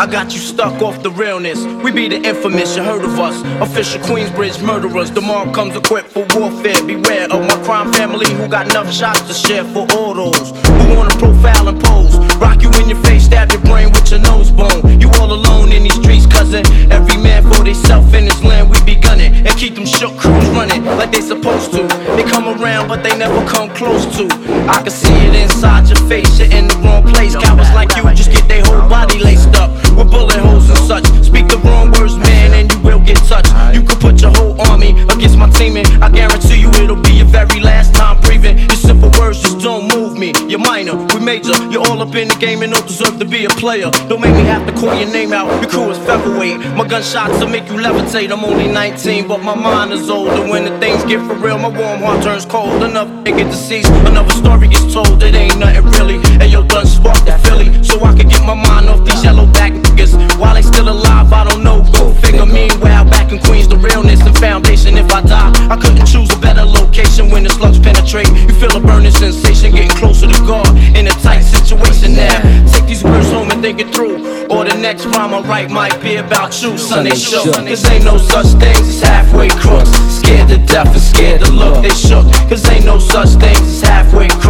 I got you stuck off the realness. We be the infamous, you heard of us. Official Queensbridge murderers. The Mobb comes equipped for warfare. Beware of my crime family who got enough shots to share for all those who wanna profile and pose. Rock you in your face, stab your brain with your nose bone. You all alone in these streets, cousin. Every man for theyself in his land, we be gunning. And keep them shook crews running like they supposed to. They come around, but they never come close to. I can see it inside your face, you're in the wrong place. Words, man, and you will get touched. You could put your whole army against my team, and I guarantee you it'll be your very last time breathing. Your simple words just don't move me. You're minor, we major. You're all up in the game and don't deserve to be a player. Don't make me have to call your name out. Your crew is featherweight. My gunshots will make you levitate. I'm only 19, but my mind is older. When the things get for real, my warm heart turns cold. Another nigga deceased, another story gets told. It ain't nothing really. And yo, done sparked the Philly, so I can get my If I die, I couldn't choose a better location when the slugs penetrate. You feel a burning sensation, getting closer to God in a tight situation now. Take these words home and think it through. Or the next rhyme I write might be about you. Sunday shook. Cause ain't no such things as halfway crooks. Scared to death and scared to look. They shook. Cause ain't no such things as halfway crooks.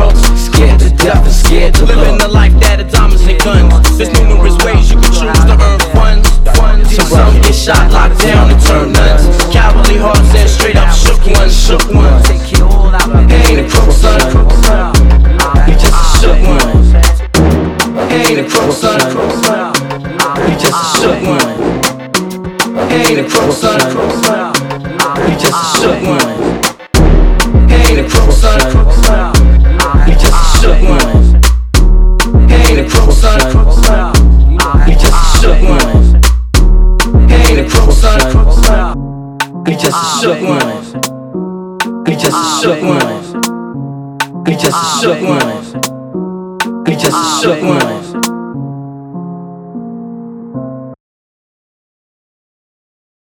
Ain't a crook, son. You just a shook one. Ain't a crook, son. You just a shook one. Ain't a crook, son. You just a shook one. Crook. You just shook one. Ain't a crook, son. You just a shook one. You just a shook one. You just a shook one. You just a shook one.